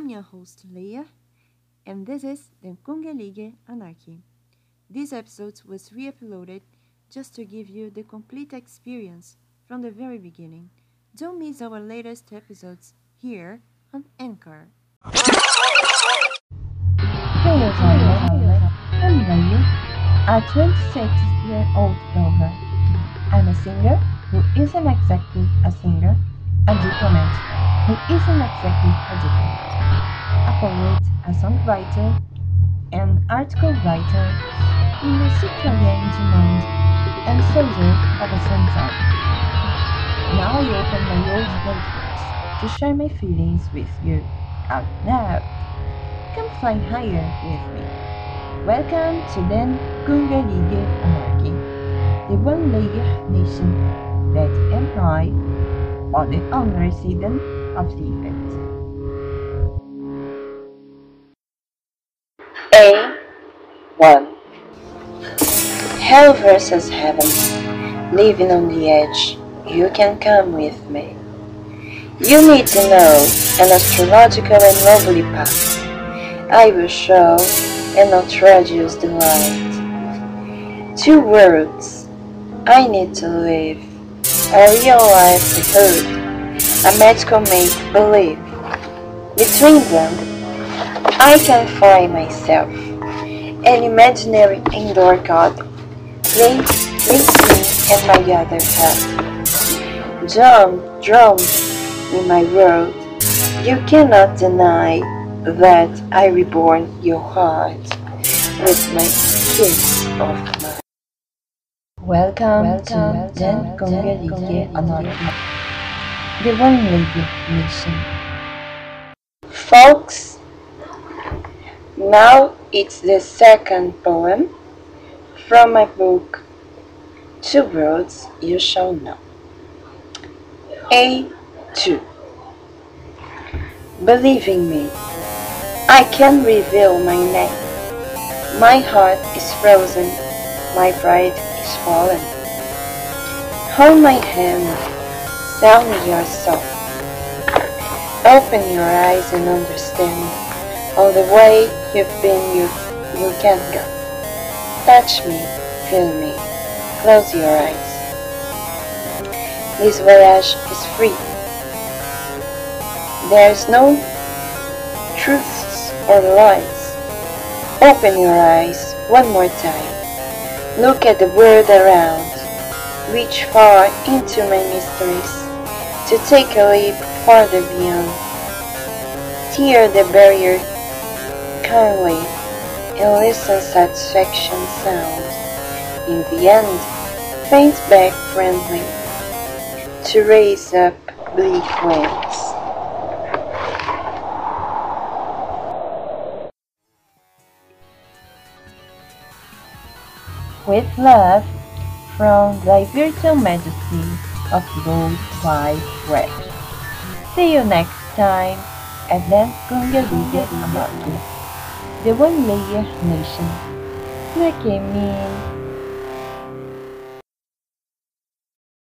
I'm your host Leah, and this is the Kungelige Anarchy. This episode was re uploaded just to give you the complete experience from the very beginning. Don't miss our latest episodes here on Anchor. Hey everyone, I'm Leah, a 26-year-old blogger. I'm a singer who isn't exactly a singer, a diplomat who isn't exactly a diplomat, a poet, a songwriter, an article writer, musicalian demand, and soldier of a sunset. Now I open my old notebooks to share my feelings with you out now. Come fly higher with me. Welcome to the Kungalige Anarchy, the one-layer nation that employ all the unresident of the earth. A 1 Hell versus heaven. Living on the edge, you can come with me. You need to know an astrological and lovely path. I will show and not reduce the light. Two worlds. I need to live. A real life hood, a magical make believe. Between them, I can find myself, an imaginary indoor god, link, link me and my other half. Drum, drum in my world, you cannot deny that I reborn your heart with my kiss of mine. Welcome, to the Kungalige Anarchy, the one-layer nation. Folks, now it's the second poem from my book Two Words You Shall Know. A2 Believing me, I can reveal my name. My heart is frozen, my pride is fallen. Hold my hand, tell me your soul. Open your eyes and understand. All the way you've been, you, you can go. Touch me, feel me, close your eyes. This voyage is free. There is no truths or lies. Open your eyes one more time. Look at the world around. Reach far into my mysteries to take a leap farther beyond. Tear the barrier kindly and listen satisfaction sound. In the end, faint back friendly to raise up bleak wings. With love, from thy virtual majesty of gold white red. See you next time at the Kungalige Anarchy, the one-layer nation. Nakemin